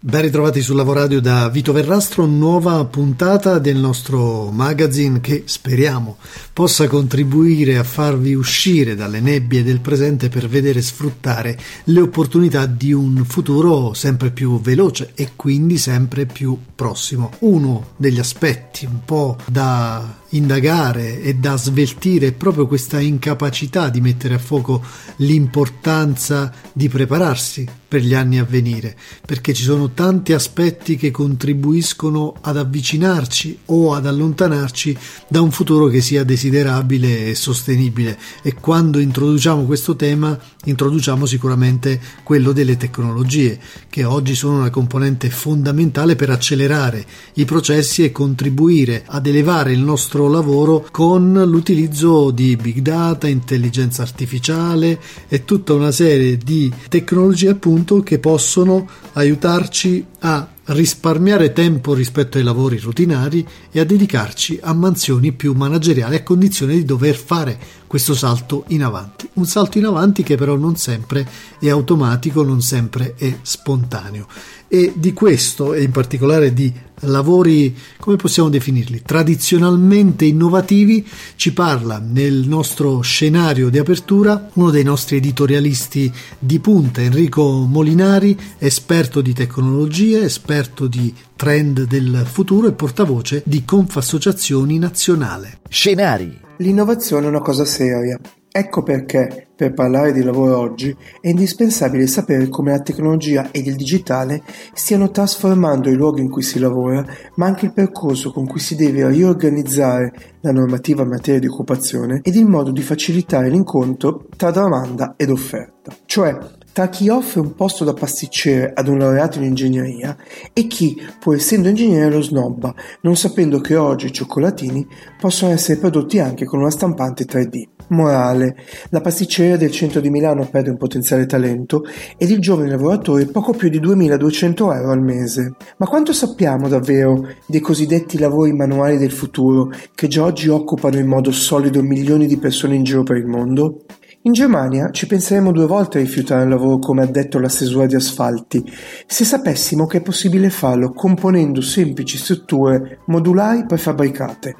Ben ritrovati sul Lavoradio da Vito Verrastro, nuova puntata del nostro magazine che speriamo possa contribuire a farvi uscire dalle nebbie del presente per vedere sfruttare le opportunità di un futuro sempre più veloce e quindi sempre più prossimo. Uno degli aspetti un po' da indagare e da sveltire è proprio questa incapacità di mettere a fuoco l'importanza di prepararsi per gli anni a venire, perché ci sono tanti aspetti che contribuiscono ad avvicinarci o ad allontanarci da un futuro che sia desiderabile e sostenibile. E quando introduciamo questo tema introduciamo sicuramente quello delle tecnologie che oggi sono una componente fondamentale per accelerare i processi e contribuire ad elevare il nostro lavoro con l'utilizzo di big data, intelligenza artificiale e tutta una serie di tecnologie appunto che possono aiutarci a risparmiare tempo rispetto ai lavori rutinari e a dedicarci a mansioni più manageriali a condizione di dover fare questo salto in avanti. Un salto in avanti che però non sempre è automatico, non sempre è spontaneo. E di questo, e in particolare di lavori, come possiamo definirli, tradizionalmente innovativi, ci parla nel nostro scenario di apertura uno dei nostri editorialisti di punta, Enrico Molinari, esperto di tecnologie, esperto di trend del futuro e portavoce di Confassociazioni Nazionale. Scenari. L'innovazione è una cosa seria Ecco perché, per parlare di lavoro oggi, è indispensabile sapere come la tecnologia ed il digitale stiano trasformando i luoghi in cui si lavora, ma anche il percorso con cui si deve riorganizzare la normativa in materia di occupazione ed il modo di facilitare l'incontro tra domanda ed offerta. Cioè, tra chi offre un posto da pasticcere ad un laureato in ingegneria e chi, pur essendo ingegnere, lo snobba, non sapendo che oggi i cioccolatini possono essere prodotti anche con una stampante 3D. Morale. La pasticceria del centro di Milano perde un potenziale talento ed il giovane lavoratore poco più di 2200 euro al mese. Ma quanto sappiamo davvero dei cosiddetti lavori manuali del futuro che già oggi occupano in modo solido milioni di persone in giro per il mondo? In Germania ci penseremmo due volte a rifiutare un lavoro come addetto alla stesura di asfalti, se sapessimo che è possibile farlo componendo semplici strutture modulari prefabbricate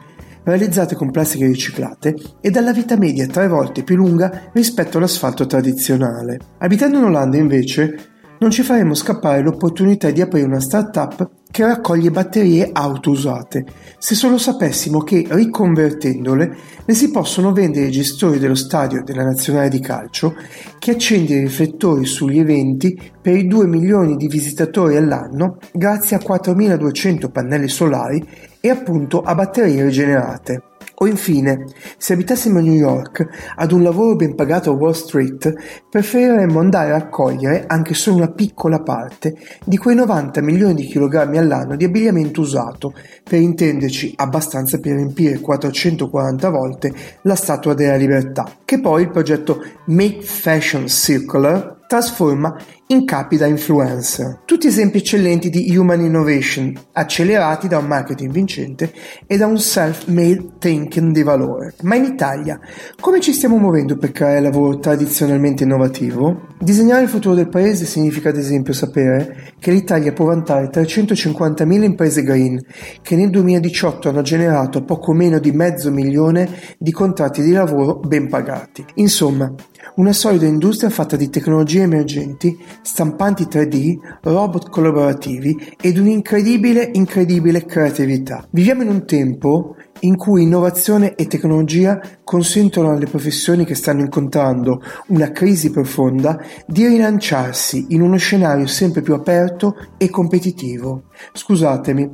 realizzate con plastiche riciclate e dalla vita media tre volte più lunga rispetto all'asfalto tradizionale. Abitando in Olanda invece non ci faremo scappare l'opportunità di aprire una startup che raccoglie batterie auto usate, se solo sapessimo che riconvertendole le si possono vendere ai gestori dello stadio della nazionale di calcio che accende i riflettori sugli eventi per i 2 milioni di visitatori all'anno grazie a 4200 pannelli solari e appunto a batterie rigenerate. O infine, se abitassimo a New York, ad un lavoro ben pagato a Wall Street, preferiremmo andare a raccogliere anche solo una piccola parte di quei 90 milioni di chilogrammi all'anno di abbigliamento usato, per intenderci abbastanza per riempire 440 volte la Statua della Libertà, che poi il progetto Make Fashion Circular trasforma in capi da influencer. Tutti esempi eccellenti di human innovation, accelerati da un marketing vincente e da un self-made thinking di valore. Ma in Italia, come ci stiamo muovendo per creare lavoro tradizionalmente innovativo? Disegnare il futuro del paese significa ad esempio sapere che l'Italia può vantare 350.000 imprese green che nel 2018 hanno generato poco meno di mezzo milione di contratti di lavoro ben pagati. Insomma, una solida industria fatta di tecnologie emergenti, stampanti 3D, robot collaborativi ed un'incredibile, incredibile creatività. Viviamo in un tempo in cui innovazione e tecnologia consentono alle professioni che stanno incontrando una crisi profonda di rilanciarsi in uno scenario sempre più aperto e competitivo. Scusatemi,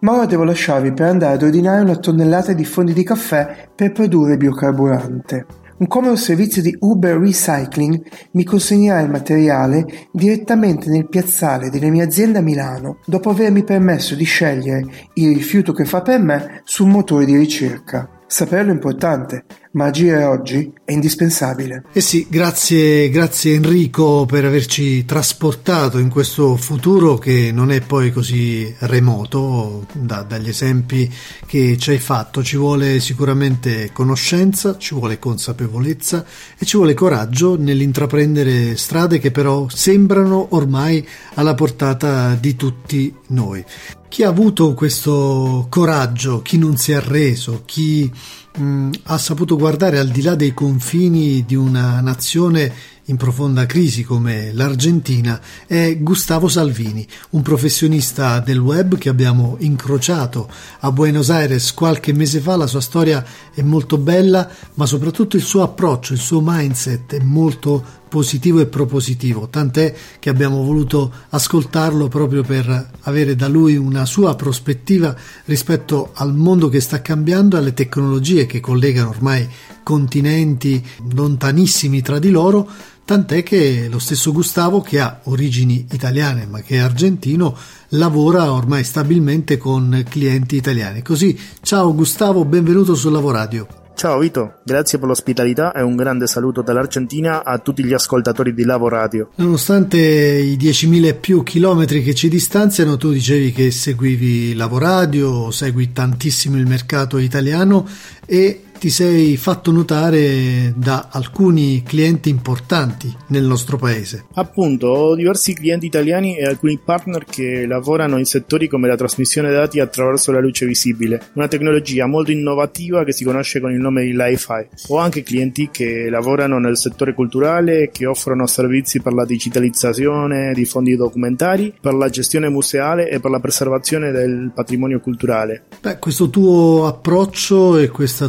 ma ora devo lasciarvi per andare ad ordinare una tonnellata di fondi di caffè per produrre biocarburante. Un comodo servizio di Uber Recycling mi consegnerà il materiale direttamente nel piazzale della mia azienda a Milano, dopo avermi permesso di scegliere il rifiuto che fa per me sul motore di ricerca. Saperlo è importante, ma agire oggi è indispensabile. Eh sì, grazie, grazie Enrico per averci trasportato in questo futuro che non è poi così remoto da, dagli esempi che ci hai fatto. Ci vuole sicuramente conoscenza, ci vuole consapevolezza e ci vuole coraggio nell'intraprendere strade che però sembrano ormai alla portata di tutti noi. Chi ha avuto questo coraggio, chi non si è arreso, chi mh, ha saputo guardare al di là dei confini di una nazione in profonda crisi come l'Argentina è Gustavo Salvini, un professionista del web che abbiamo incrociato a Buenos Aires qualche mese fa. La sua storia è molto bella, ma soprattutto il suo approccio, il suo mindset è molto positivo e propositivo, tant'è che abbiamo voluto ascoltarlo proprio per avere da lui una sua prospettiva rispetto al mondo che sta cambiando, alle tecnologie che collegano ormai continenti lontanissimi tra di loro, tant'è che lo stesso Gustavo, che ha origini italiane ma che è argentino, lavora ormai stabilmente con clienti italiani. Così, ciao Gustavo, benvenuto sul Lavoradio. Ciao Vito, grazie per l'ospitalità e un grande saluto dall'Argentina a tutti gli ascoltatori di Lavo Radio. Nonostante i 10.000 e più chilometri che ci distanziano, tu dicevi che seguivi Lavo Radio, segui tantissimo il mercato italiano e ti sei fatto notare da alcuni clienti importanti nel nostro paese. Appunto, ho diversi clienti italiani e alcuni partner che lavorano in settori come la trasmissione dati attraverso la luce visibile, una tecnologia molto innovativa che si conosce con il nome di Li-Fi. Ho anche clienti che lavorano nel settore culturale e che offrono servizi per la digitalizzazione di fondi documentari, per la gestione museale e per la preservazione del patrimonio culturale. Beh, questo tuo approccio e questa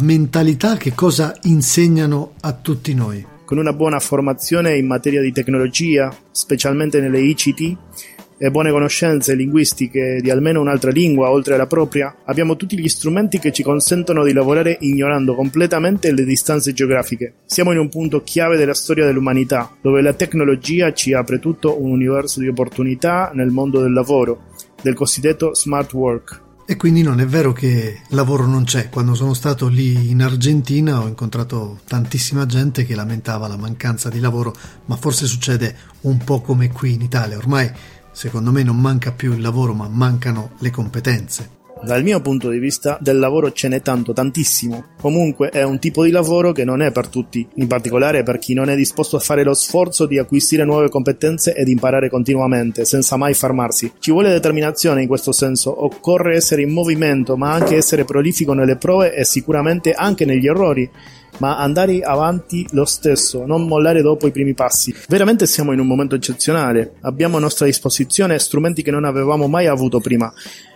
mentalità che cosa insegnano a tutti noi? Con una buona formazione in materia di tecnologia, specialmente nelle ICT, e buone conoscenze linguistiche di almeno un'altra lingua oltre alla propria, abbiamo tutti gli strumenti che ci consentono di lavorare ignorando completamente le distanze geografiche. Siamo in un punto chiave della storia dell'umanità, dove la tecnologia ci apre tutto un universo di opportunità nel mondo del lavoro, del cosiddetto smart work. E quindi non è vero che lavoro non c'è. Quando sono stato lì in Argentina ho incontrato tantissima gente che lamentava la mancanza di lavoro, ma forse succede un po' come qui in Italia. Ormai secondo me non manca più il lavoro, ma mancano le competenze. Dal mio punto di vista del lavoro ce n'è tanto, tantissimo. Comunque è un tipo di lavoro che non è per tutti, in particolare per chi non è disposto a fare lo sforzo di acquisire nuove competenze ed imparare continuamente, senza mai fermarsi. Ci vuole determinazione in questo senso, occorre essere in movimento, ma anche essere prolifico nelle prove e sicuramente anche negli errori ma andare avanti lo stesso, non mollare dopo i primi passi. Veramente siamo in un momento eccezionale, abbiamo a nostra disposizione strumenti che non avevamo mai avuto prima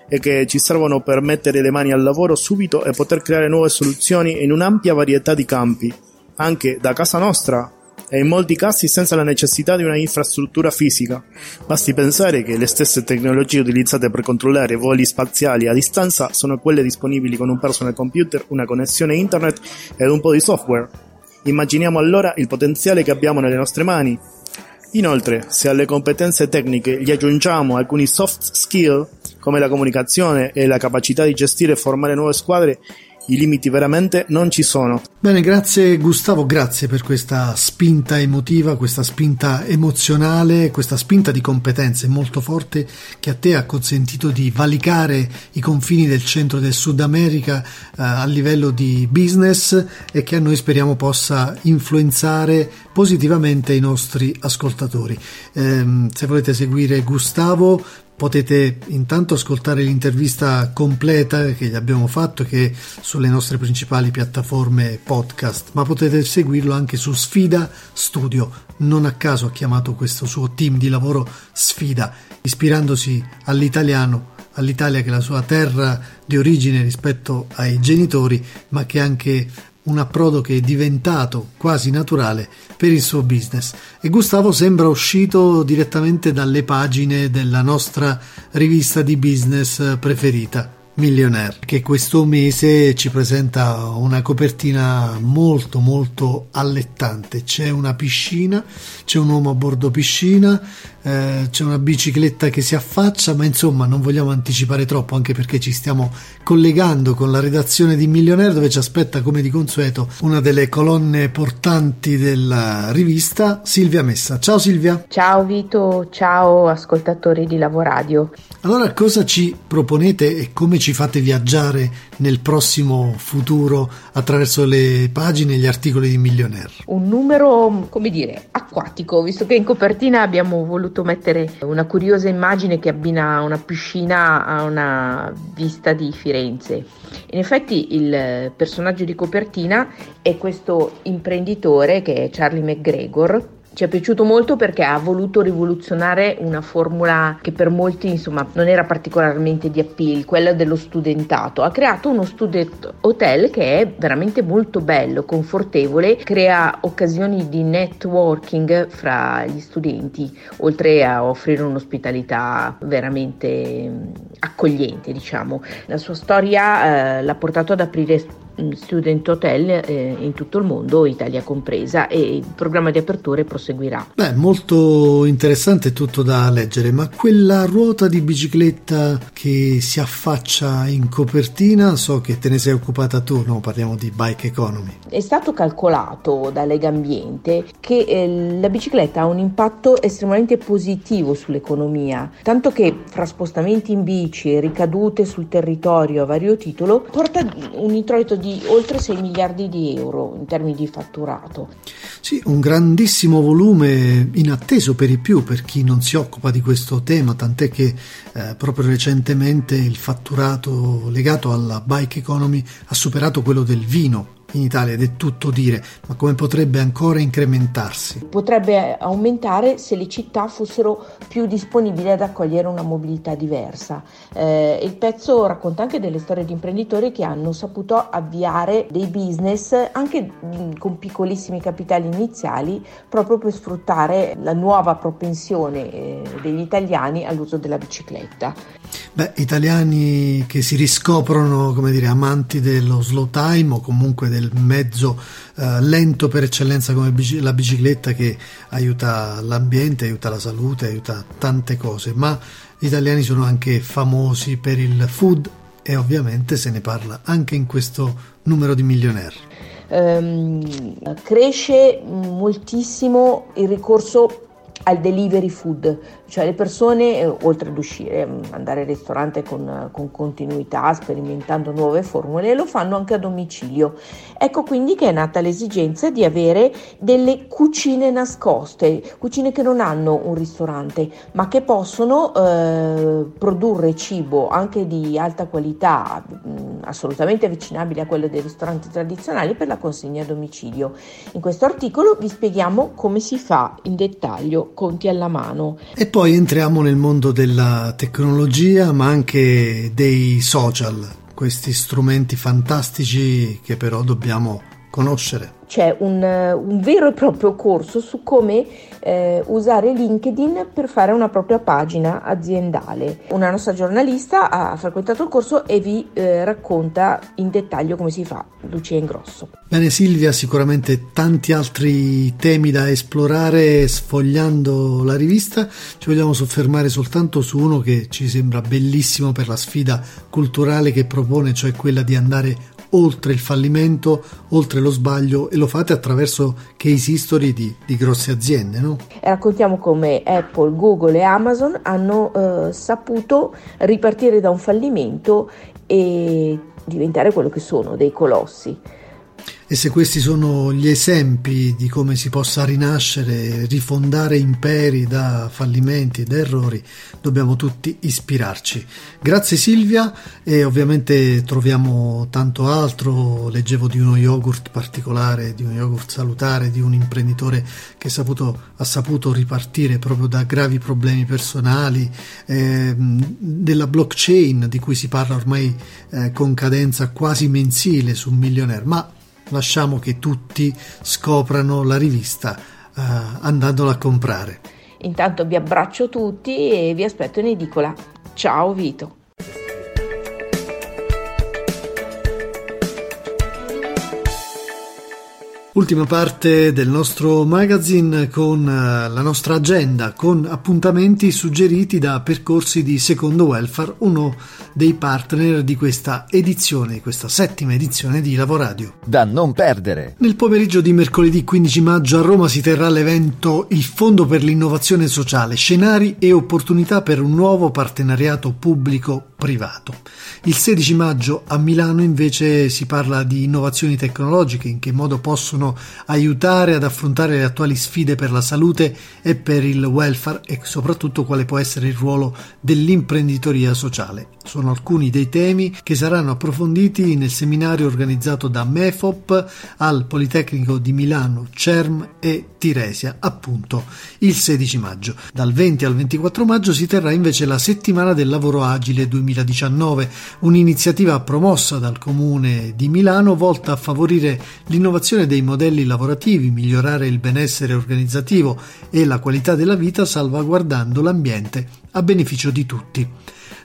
e che ci servono per mettere le mani al lavoro subito e poter creare nuove soluzioni in un'ampia varietà di campi, anche da casa nostra e in molti casi senza la necessità di una infrastruttura fisica. Basti pensare che le stesse tecnologie utilizzate per controllare voli spaziali a distanza sono quelle disponibili con un personal computer, una connessione internet ed un po' di software. Immaginiamo allora il potenziale che abbiamo nelle nostre mani. Inoltre, se alle competenze tecniche gli aggiungiamo alcuni soft skill, come la comunicazione e la capacità di gestire e formare nuove squadre, i limiti veramente non ci sono. Bene, grazie Gustavo, grazie per questa spinta emotiva, questa spinta emozionale, questa spinta di competenze molto forte che a te ha consentito di valicare i confini del centro e del Sud America eh, a livello di business e che a noi speriamo possa influenzare positivamente i nostri ascoltatori. Eh, se volete seguire Gustavo Potete intanto ascoltare l'intervista completa che gli abbiamo fatto che è sulle nostre principali piattaforme podcast, ma potete seguirlo anche su Sfida Studio. Non a caso ha chiamato questo suo team di lavoro Sfida, ispirandosi all'italiano all'Italia che è la sua terra di origine rispetto ai genitori, ma che anche un approdo che è diventato quasi naturale per il suo business e Gustavo sembra uscito direttamente dalle pagine della nostra rivista di business preferita. Millionaire, che questo mese ci presenta una copertina molto molto allettante. C'è una piscina, c'è un uomo a bordo piscina, eh, c'è una bicicletta che si affaccia, ma insomma non vogliamo anticipare troppo anche perché ci stiamo collegando con la redazione di Millionaire dove ci aspetta come di consueto una delle colonne portanti della rivista, Silvia Messa. Ciao Silvia. Ciao Vito, ciao ascoltatori di Lavoradio. Allora cosa ci proponete e come ci fate viaggiare nel prossimo futuro attraverso le pagine e gli articoli di Millionaire? Un numero, come dire, acquatico, visto che in copertina abbiamo voluto mettere una curiosa immagine che abbina una piscina a una vista di Firenze. In effetti il personaggio di copertina è questo imprenditore che è Charlie McGregor ci è piaciuto molto perché ha voluto rivoluzionare una formula che per molti insomma non era particolarmente di appeal, quella dello studentato. Ha creato uno student hotel che è veramente molto bello, confortevole, crea occasioni di networking fra gli studenti, oltre a offrire un'ospitalità veramente accogliente, diciamo. La sua storia eh, l'ha portato ad aprire student hotel eh, in tutto il mondo, Italia compresa, e il programma di aperture proseguirà. Beh, molto interessante tutto da leggere, ma quella ruota di bicicletta che si affaccia in copertina, so che te ne sei occupata tu, no? Parliamo di bike economy. È stato calcolato da Lega Ambiente che eh, la bicicletta ha un impatto estremamente positivo sull'economia, tanto che fra spostamenti in bici e ricadute sul territorio a vario titolo porta un introito di oltre 6 miliardi di euro in termini di fatturato. Sì, un grandissimo volume inatteso per i più per chi non si occupa di questo tema, tant'è che eh, proprio recentemente il fatturato legato alla bike economy ha superato quello del vino in Italia ed è tutto dire, ma come potrebbe ancora incrementarsi? Potrebbe aumentare se le città fossero più disponibili ad accogliere una mobilità diversa. Eh, il pezzo racconta anche delle storie di imprenditori che hanno saputo avviare dei business anche mm, con piccolissimi capitali iniziali proprio per sfruttare la nuova propensione eh, degli italiani all'uso della bicicletta. Beh, italiani che si riscoprono, come dire, amanti dello slow time o comunque del mezzo eh, lento per eccellenza come la bicicletta che aiuta l'ambiente, aiuta la salute, aiuta tante cose, ma gli italiani sono anche famosi per il food e ovviamente se ne parla anche in questo numero di milionari. Um, cresce moltissimo il ricorso al delivery food, cioè le persone eh, oltre ad uscire, mm, andare al ristorante con, con, continuità, sperimentando nuove formule, lo fanno anche a domicilio. Ecco quindi che è nata l'esigenza di avere delle cucine nascoste, cucine che non hanno un ristorante, ma che possono eh, produrre cibo anche di alta qualità, mh, mm, assolutamente avvicinabile a quello dei ristoranti tradizionali per la consegna a domicilio. In questo articolo vi spieghiamo come si fa in dettaglio conti alla mano. E poi entriamo nel mondo della tecnologia, ma anche dei social, questi strumenti fantastici che però dobbiamo conoscere c'è un, un, vero e proprio corso su come eh, usare LinkedIn per fare una propria pagina aziendale. Una nostra giornalista ha frequentato il corso e vi eh, racconta in dettaglio come si fa. Lucia Ingrosso. Bene Silvia, sicuramente tanti altri temi da esplorare sfogliando la rivista. Ci vogliamo soffermare soltanto su uno che ci sembra bellissimo per la sfida culturale che propone, cioè quella di andare oltre il fallimento, oltre lo sbaglio e lo fate attraverso case history di, di grosse aziende. No? raccontiamo come Apple, Google e Amazon hanno eh, saputo ripartire da un fallimento e diventare quello che sono, dei colossi. E se questi sono gli esempi di come si possa rinascere, rifondare imperi da fallimenti ed errori, dobbiamo tutti ispirarci. Grazie Silvia e ovviamente troviamo tanto altro, leggevo di uno yogurt particolare, di uno yogurt salutare, di un imprenditore che saputo, ha saputo ripartire proprio da gravi problemi personali, eh, della blockchain di cui si parla ormai eh, con cadenza quasi mensile su Millionaire, ma lasciamo che tutti scoprano la rivista uh, andandola a comprare. Intanto vi abbraccio tutti e vi aspetto in edicola. Ciao Vito. Ultima parte del nostro magazine con eh, la nostra agenda, con appuntamenti suggeriti da Percorsi di Secondo Welfare, uno dei partner di questa edizione, questa settima edizione di Lavoradio. Da non perdere! Nel pomeriggio di mercoledì 15 maggio a Roma si terrà l'evento Il Fondo per l'innovazione sociale, scenari e opportunità per un nuovo partenariato pubblico-privato. Il 16 maggio a Milano invece si parla di innovazioni tecnologiche, in che modo possono possono aiutare ad affrontare le attuali sfide per la salute e per il welfare e soprattutto quale può essere il ruolo dell'imprenditoria sociale. Sono alcuni dei temi che saranno approfonditi nel seminario organizzato da MEFOP al Politecnico di Milano, CERM e Tiresia, appunto il 16 maggio. Dal 20 al 24 maggio si terrà invece la settimana del lavoro agile 2019, un'iniziativa promossa dal Comune di Milano volta a favorire l'innovazione dei modelli lavorativi, migliorare il benessere organizzativo e la qualità della vita salvaguardando l'ambiente a beneficio di tutti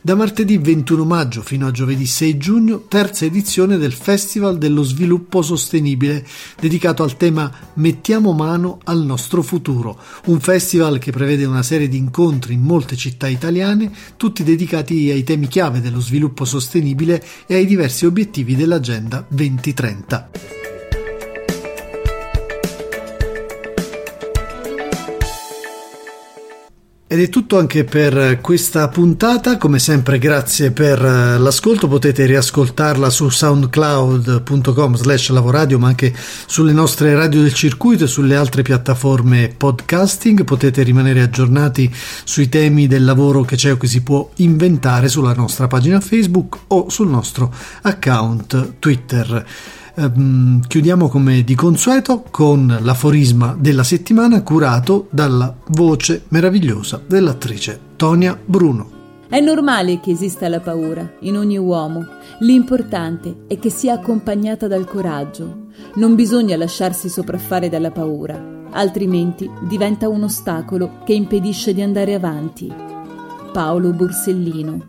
da martedì 21 maggio fino a giovedì 6 giugno, terza edizione del Festival dello Sviluppo Sostenibile, dedicato al tema Mettiamo mano al nostro futuro, un festival che prevede una serie di incontri in molte città italiane, tutti dedicati ai temi chiave dello sviluppo sostenibile e ai diversi obiettivi dell'Agenda 2030. Ed è tutto anche per questa puntata, come sempre grazie per eh, l'ascolto, potete riascoltarla su soundcloud.com slash lavoradio ma anche sulle nostre radio del circuito e sulle altre piattaforme podcasting, potete rimanere aggiornati sui temi del lavoro che c'è o che si può inventare sulla nostra pagina Facebook o sul nostro account Twitter. Ehm, chiudiamo come di consueto con l'aforisma della settimana curato dalla voce meravigliosa dell'attrice Tonia Bruno. È normale che esista la paura in ogni uomo, l'importante è che sia accompagnata dal coraggio. Non bisogna lasciarsi sopraffare dalla paura, altrimenti diventa un ostacolo che impedisce di andare avanti. Paolo Borsellino.